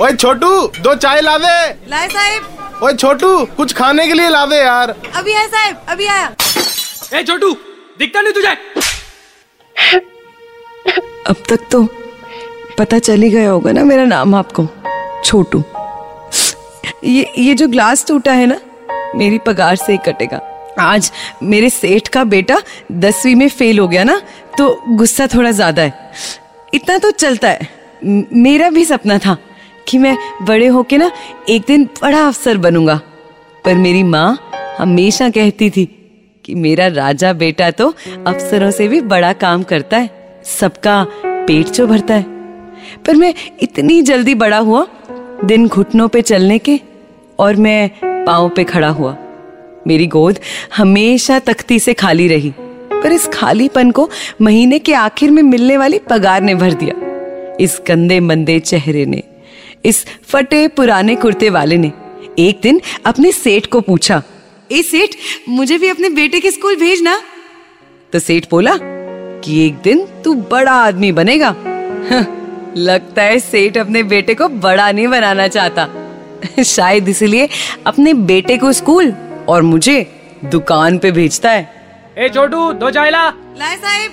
ओए छोटू दो चाय ला दे। लाए साहब। ओए छोटू कुछ खाने के लिए ला दे यार। अभी आया साहब अभी आया। ए छोटू दिखता नहीं तुझे? अब तक तो पता चल ही गया होगा ना मेरा नाम आपको छोटू। ये ये जो ग्लास टूटा है ना मेरी पगार से ही कटेगा। आज मेरे सेठ का बेटा दसवीं में फेल हो गया ना तो गुस्सा थोड़ा ज़्यादा है। इतना तो चलता है मेरा भी सपना था। कि मैं बड़े होके ना एक दिन बड़ा अफसर बनूँगा। पर मेरी माँ हमेशा कहती थी कि मेरा राजा बेटा तो अफसरों से भी बड़ा काम करता है, सबका पेट जो भरता है। पर मैं इतनी जल्दी बड़ा हुआ, दिन घुटनों पे चलने के, और मैं पाँव पे खड़ा हुआ। मेरी गोद हमेशा तख्ती से खाली रही, पर इस खालीपन को महीने के आखिर में मिलने वाली पगार ने भर दिया। इस गंदे मंदे चेहरे ने इस फटे पुराने कुर्ते वाले ने एक दिन अपने सेठ को पूछा ए सेठ मुझे भी अपने बेटे के स्कूल भेजना? तो सेठ बोला कि एक दिन तू बड़ा आदमी बनेगा। लगता है सेठ अपने बेटे को बड़ा नहीं बनाना चाहता। शायद इसलिए अपने बेटे को स्कूल और मुझे दुकान पे भेजता है। ए छोटू दो चाय ला लाए साहब।